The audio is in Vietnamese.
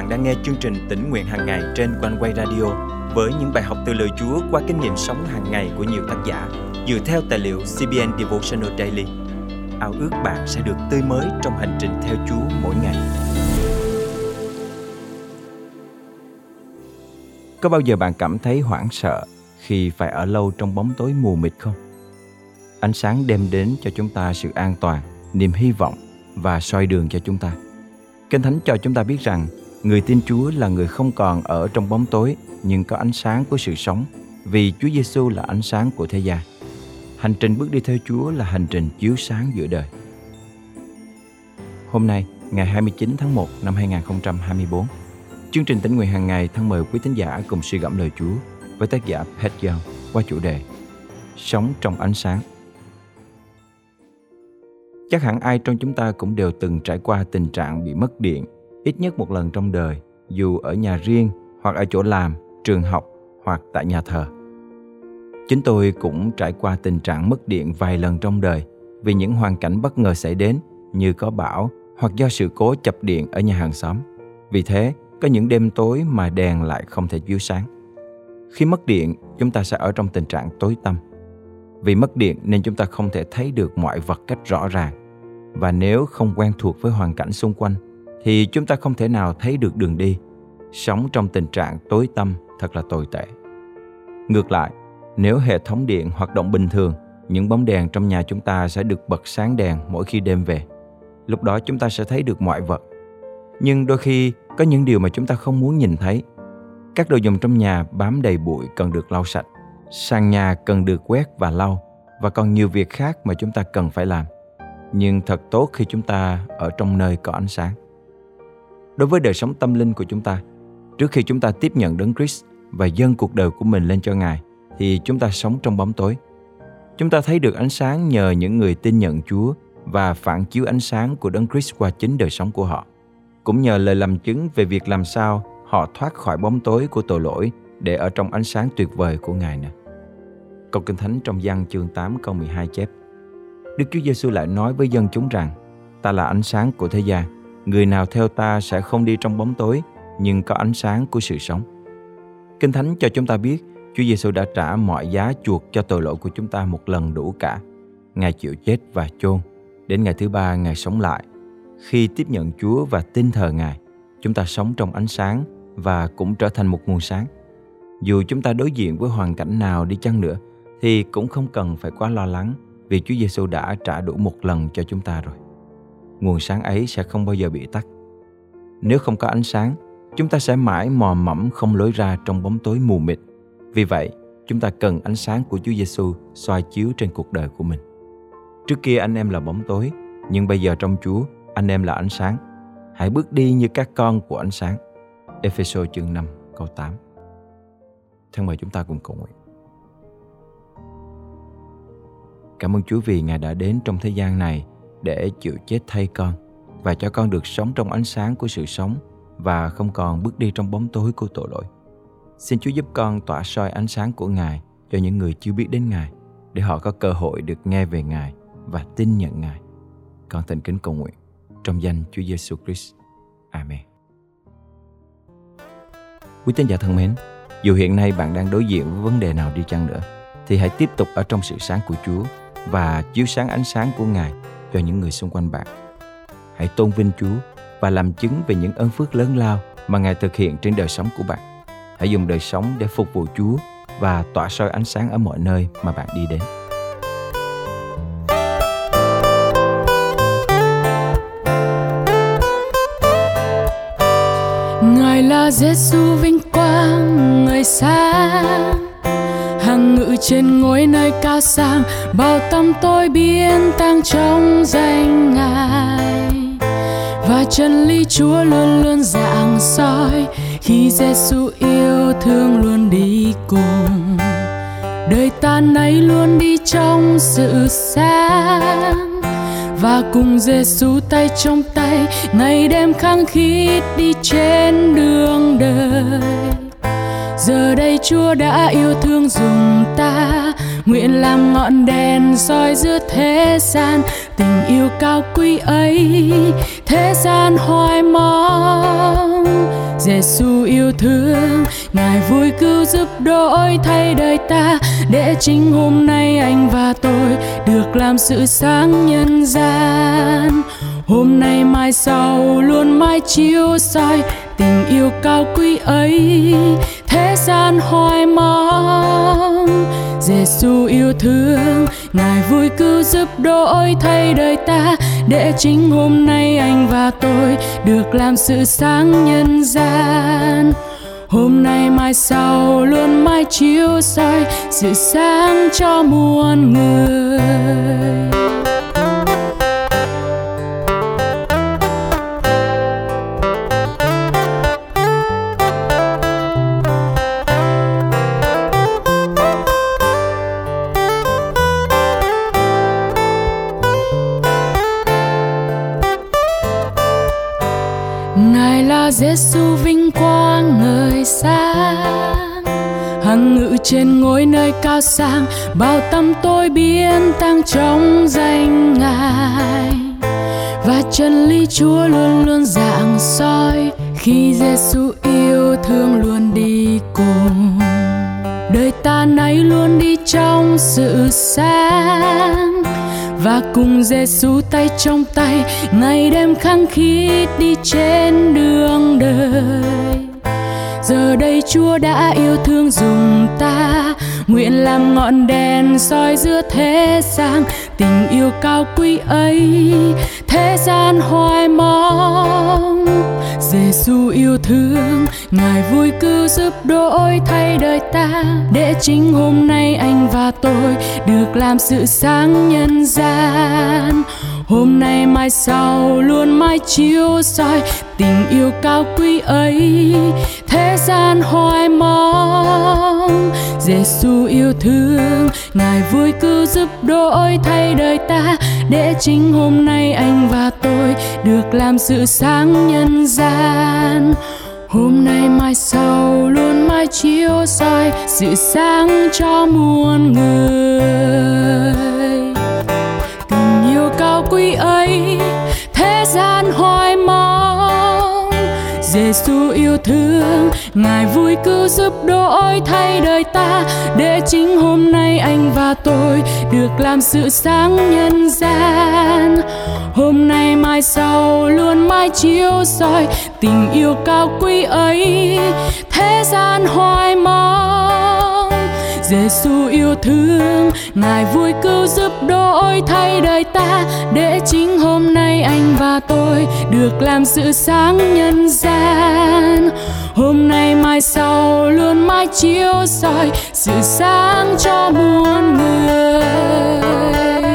bạn đang nghe chương trình tỉnh nguyện hàng ngày trên quanh quay radio với những bài học từ lời Chúa qua kinh nghiệm sống hàng ngày của nhiều tác giả dựa theo tài liệu CBN Devotional Daily. Ao ước bạn sẽ được tươi mới trong hành trình theo Chúa mỗi ngày. Có bao giờ bạn cảm thấy hoảng sợ khi phải ở lâu trong bóng tối mù mịt không? Ánh sáng đem đến cho chúng ta sự an toàn, niềm hy vọng và soi đường cho chúng ta. Kinh Thánh cho chúng ta biết rằng người tin Chúa là người không còn ở trong bóng tối nhưng có ánh sáng của sự sống vì Chúa Giêsu là ánh sáng của thế gian. Hành trình bước đi theo Chúa là hành trình chiếu sáng giữa đời. Hôm nay, ngày 29 tháng 1 năm 2024, chương trình tỉnh nguyện hàng ngày thân mời quý tín giả cùng suy gẫm lời Chúa với tác giả Pat Young qua chủ đề Sống trong ánh sáng. Chắc hẳn ai trong chúng ta cũng đều từng trải qua tình trạng bị mất điện ít nhất một lần trong đời, dù ở nhà riêng hoặc ở chỗ làm, trường học hoặc tại nhà thờ. Chính tôi cũng trải qua tình trạng mất điện vài lần trong đời vì những hoàn cảnh bất ngờ xảy đến như có bão hoặc do sự cố chập điện ở nhà hàng xóm. Vì thế, có những đêm tối mà đèn lại không thể chiếu sáng. Khi mất điện, chúng ta sẽ ở trong tình trạng tối tăm. Vì mất điện nên chúng ta không thể thấy được mọi vật cách rõ ràng. Và nếu không quen thuộc với hoàn cảnh xung quanh, thì chúng ta không thể nào thấy được đường đi. Sống trong tình trạng tối tăm thật là tồi tệ. Ngược lại, nếu hệ thống điện hoạt động bình thường, những bóng đèn trong nhà chúng ta sẽ được bật sáng đèn mỗi khi đêm về. Lúc đó chúng ta sẽ thấy được mọi vật. Nhưng đôi khi có những điều mà chúng ta không muốn nhìn thấy. Các đồ dùng trong nhà bám đầy bụi cần được lau sạch. Sàn nhà cần được quét và lau và còn nhiều việc khác mà chúng ta cần phải làm. Nhưng thật tốt khi chúng ta ở trong nơi có ánh sáng. Đối với đời sống tâm linh của chúng ta, trước khi chúng ta tiếp nhận đấng Christ và dâng cuộc đời của mình lên cho Ngài, thì chúng ta sống trong bóng tối. Chúng ta thấy được ánh sáng nhờ những người tin nhận Chúa và phản chiếu ánh sáng của Đấng Christ qua chính đời sống của họ. Cũng nhờ lời làm chứng về việc làm sao họ thoát khỏi bóng tối của tội lỗi để ở trong ánh sáng tuyệt vời của Ngài nè. Câu Kinh Thánh trong Giăng chương 8 câu 12 chép Đức Chúa Giêsu lại nói với dân chúng rằng Ta là ánh sáng của thế gian Người nào theo ta sẽ không đi trong bóng tối Nhưng có ánh sáng của sự sống Kinh Thánh cho chúng ta biết Chúa Giêsu đã trả mọi giá chuộc cho tội lỗi của chúng ta một lần đủ cả. Ngài chịu chết và chôn. Đến ngày thứ ba, Ngài sống lại. Khi tiếp nhận Chúa và tin thờ Ngài, chúng ta sống trong ánh sáng và cũng trở thành một nguồn sáng. Dù chúng ta đối diện với hoàn cảnh nào đi chăng nữa, thì cũng không cần phải quá lo lắng vì Chúa Giêsu đã trả đủ một lần cho chúng ta rồi. Nguồn sáng ấy sẽ không bao giờ bị tắt. Nếu không có ánh sáng, chúng ta sẽ mãi mò mẫm không lối ra trong bóng tối mù mịt vì vậy, chúng ta cần ánh sáng của Chúa Giêsu soi chiếu trên cuộc đời của mình. Trước kia anh em là bóng tối, nhưng bây giờ trong Chúa, anh em là ánh sáng. Hãy bước đi như các con của ánh sáng. Ephesos chương 5 câu 8 Thân mời chúng ta cùng cầu nguyện. Cảm ơn Chúa vì Ngài đã đến trong thế gian này để chịu chết thay con và cho con được sống trong ánh sáng của sự sống và không còn bước đi trong bóng tối của tội lỗi. Xin Chúa giúp con tỏa soi ánh sáng của Ngài cho những người chưa biết đến Ngài để họ có cơ hội được nghe về Ngài và tin nhận Ngài. Con thành kính cầu nguyện trong danh Chúa Giêsu Christ. Amen. Quý tín giả thân mến, dù hiện nay bạn đang đối diện với vấn đề nào đi chăng nữa, thì hãy tiếp tục ở trong sự sáng của Chúa và chiếu sáng ánh sáng của Ngài cho những người xung quanh bạn. Hãy tôn vinh Chúa và làm chứng về những ơn phước lớn lao mà Ngài thực hiện trên đời sống của bạn. Hãy dùng đời sống để phục vụ Chúa và tỏa soi ánh sáng ở mọi nơi mà bạn đi đến. Ngài là Giêsu vinh trên ngôi nơi cao sang bao tâm tôi biến tăng trong danh ngài. Và chân lý Chúa luôn luôn dạng soi, khi Giêsu yêu thương luôn đi cùng. Đời ta nay luôn đi trong sự sáng. Và cùng Giêsu tay trong tay, ngày đêm khăng khít đi trên đường đời giờ đây Chúa đã yêu thương dùng ta. Nguyện làm ngọn đèn soi giữa thế gian. Tình yêu cao quý ấy, thế gian hoài mong. Giêsu yêu thương, ngài vui cứu giúp đổi thay đời ta. Để chính hôm nay anh và tôi được làm sự sáng nhân gian. Hôm nay mai sau luôn mãi chiếu soi. Tình yêu cao quý ấy gian hoài mong Giêsu yêu thương, ngài vui cứu giúp đổi thay đời ta. Để chính hôm nay anh và tôi được làm sự sáng nhân gian. Hôm nay mai sau luôn mãi chiếu soi, sự sáng cho muôn người. Sáng. Hằng ngự trên ngôi nơi cao sang, bao tâm tôi biến tăng trong danh Ngài. Và chân lý Chúa luôn luôn dạng soi khi Giêsu yêu thương luôn đi cùng. Đời ta nay luôn đi trong sự sáng. Và cùng Giêsu tay trong tay, ngày đêm khăng khít đi trên đường đời giờ đây Chúa đã yêu thương dùng ta. Nguyện làm ngọn đèn soi giữa thế gian. Tình yêu cao quý ấy, thế gian hoài mong. Giêsu yêu thương, ngài vui cứu giúp đổi thay đời ta. Để chính hôm nay anh và tôi được làm sự sáng nhân gian hôm nay mai sau luôn mãi chiếu soi tình yêu cao quý ấy, thế gian hoài mong. Giêsu yêu thương, ngài vui cứu giúp đổi thay đời ta. Để chính hôm nay anh và tôi được làm sự sáng nhân gian. Hôm nay mai sau luôn mãi chiếu soi sự sáng cho muôn người. Giêsu yêu thương. Ngài vui cứu giúp đổi thay đời ta. Để chính hôm nay anh và tôi được làm sự sáng nhân gian. Hôm nay mai sau luôn mãi chiếu soi tình yêu cao quý ấy. Thế gian hoài mong. Giêsu yêu thương. Ngài vui cứu giúp đổi thay đời ta. Để chính hôm nay anh và tôi được làm sự sáng nhân gian. Hôm nay mai sau luôn mãi chiếu soi sự sáng cho muôn người.